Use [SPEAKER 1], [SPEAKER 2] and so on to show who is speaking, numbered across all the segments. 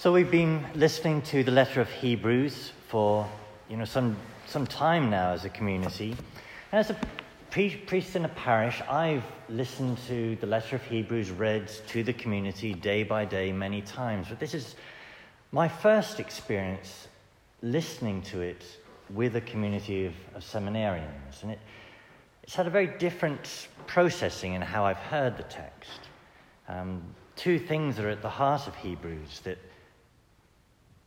[SPEAKER 1] So we've been listening to the letter of Hebrews for you know some some time now as a community. And as a priest in a parish, I've listened to the letter of Hebrews read to the community day by day many times. But this is my first experience listening to it with a community of, of seminarians. And it, it's had a very different processing in how I've heard the text. Um, two things are at the heart of Hebrews that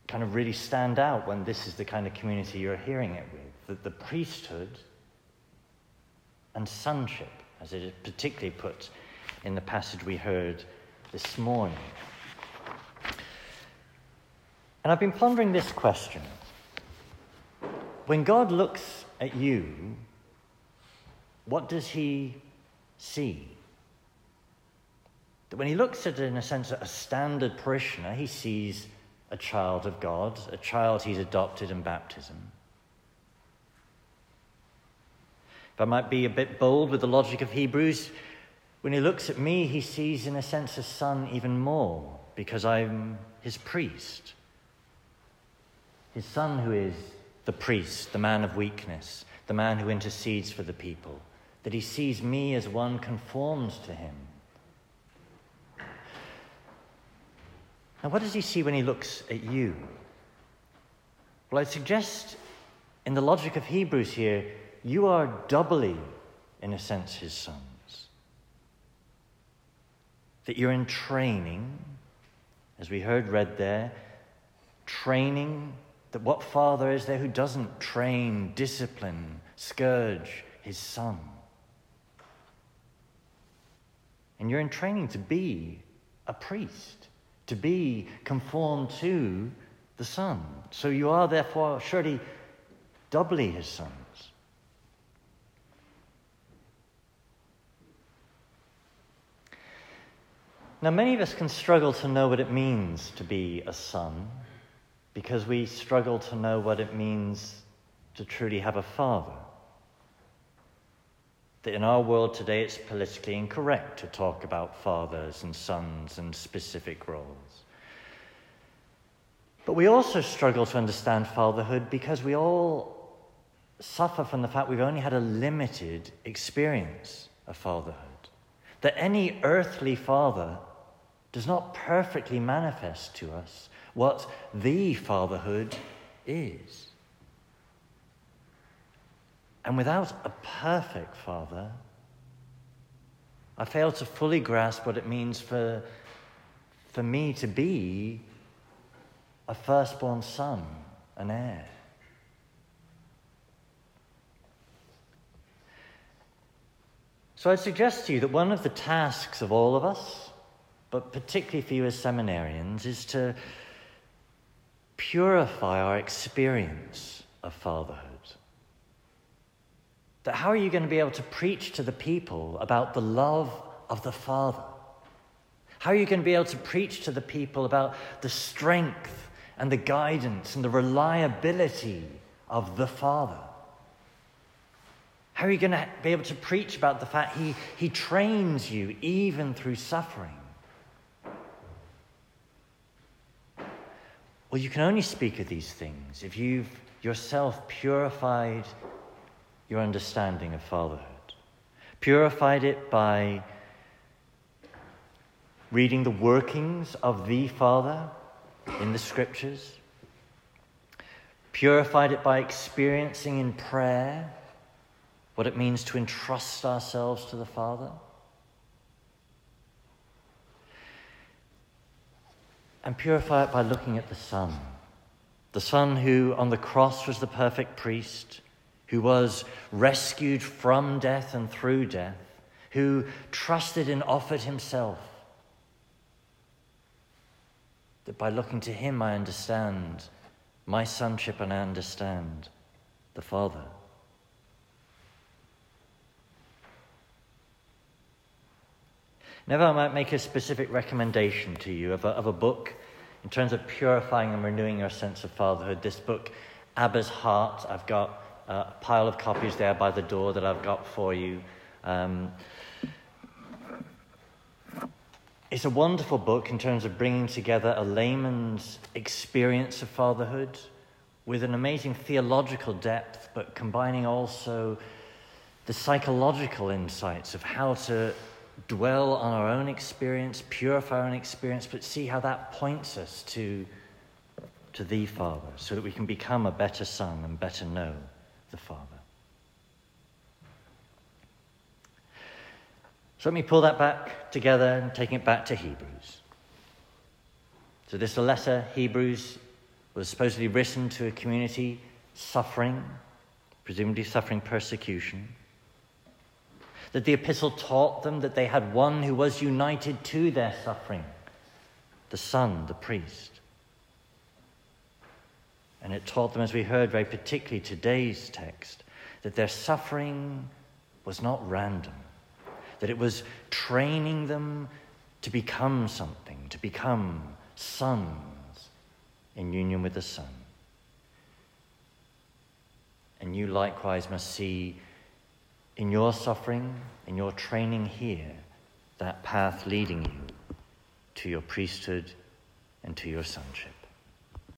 [SPEAKER 1] kind of really stand out when this is the kind of community you're hearing it with that the priesthood and sonship, as it is particularly put in the passage we heard this morning. And I've been pondering this question. When God looks at you, what does he see? That when he looks at, in a sense, a standard parishioner, he sees a child of God, a child he's adopted in baptism. If I might be a bit bold with the logic of Hebrews, when he looks at me, he sees, in a sense, a son even more because I'm his priest. His son, who is the priest, the man of weakness, the man who intercedes for the people, that he sees me as one conforms to him. Now, what does he see when he looks at you? Well, I suggest in the logic of Hebrews here, you are doubly, in a sense, his sons. That you're in training, as we heard read there, training that what father is there who doesn't train, discipline, scourge his son? And you're in training to be a priest to be conformed to the Son. So you are therefore surely doubly his sons. Now, many of us can struggle to know what it means to be a son because we struggle to know what it means to truly have a father that in our world today it's politically incorrect to talk about fathers and sons and specific roles. But we also struggle to understand fatherhood because we all suffer from the fact we've only had a limited experience of fatherhood. That any earthly father does not perfectly manifest to us what the fatherhood is. And without a perfect father, I fail to fully grasp what it means for, for me to be a firstborn son, an heir. So I'd suggest to you that one of the tasks of all of us, but particularly for you as seminarians, is to purify our experience of fatherhood. That how are you going to be able to preach to the people about the love of the Father? How are you going to be able to preach to the people about the strength and the guidance and the reliability of the Father? How are you going to be able to preach about the fact he, he trains you even through suffering? Well, you can only speak of these things if you've yourself purified your understanding of fatherhood. Purified it by reading the workings of the Father in the Scriptures. Purified it by experiencing in prayer what it means to entrust ourselves to the Father. And purify it by looking at the Son. The Son who on the cross was the perfect priest who was rescued from death and through death, who trusted and offered himself. That by looking to him, I understand my sonship and I understand the Father. Never I might make a specific recommendation to you of a, of a book in terms of purifying and renewing your sense of fatherhood. This book, Abba's Heart, I've got a pile of copies there by the door that I've got for you. Um, it's a wonderful book in terms of bringing together a layman's experience of fatherhood with an amazing theological depth, but combining also the psychological insights of how to dwell on our own experience, purify our own experience, but see how that points us to, to the Father so that we can become a better son and better know the Father. So let me pull that back together and taking it back to Hebrews. So this letter, Hebrews, was supposedly written to a community suffering, presumably suffering persecution. That the epistle taught them that they had one who was united to their suffering the Son, the priest. And it taught them, as we heard very particularly today's text, that their suffering was not random, that it was training them to become something, to become sons in union with the Son. And you likewise must see in your suffering, in your training here, that path leading you to your priesthood and to your sonship.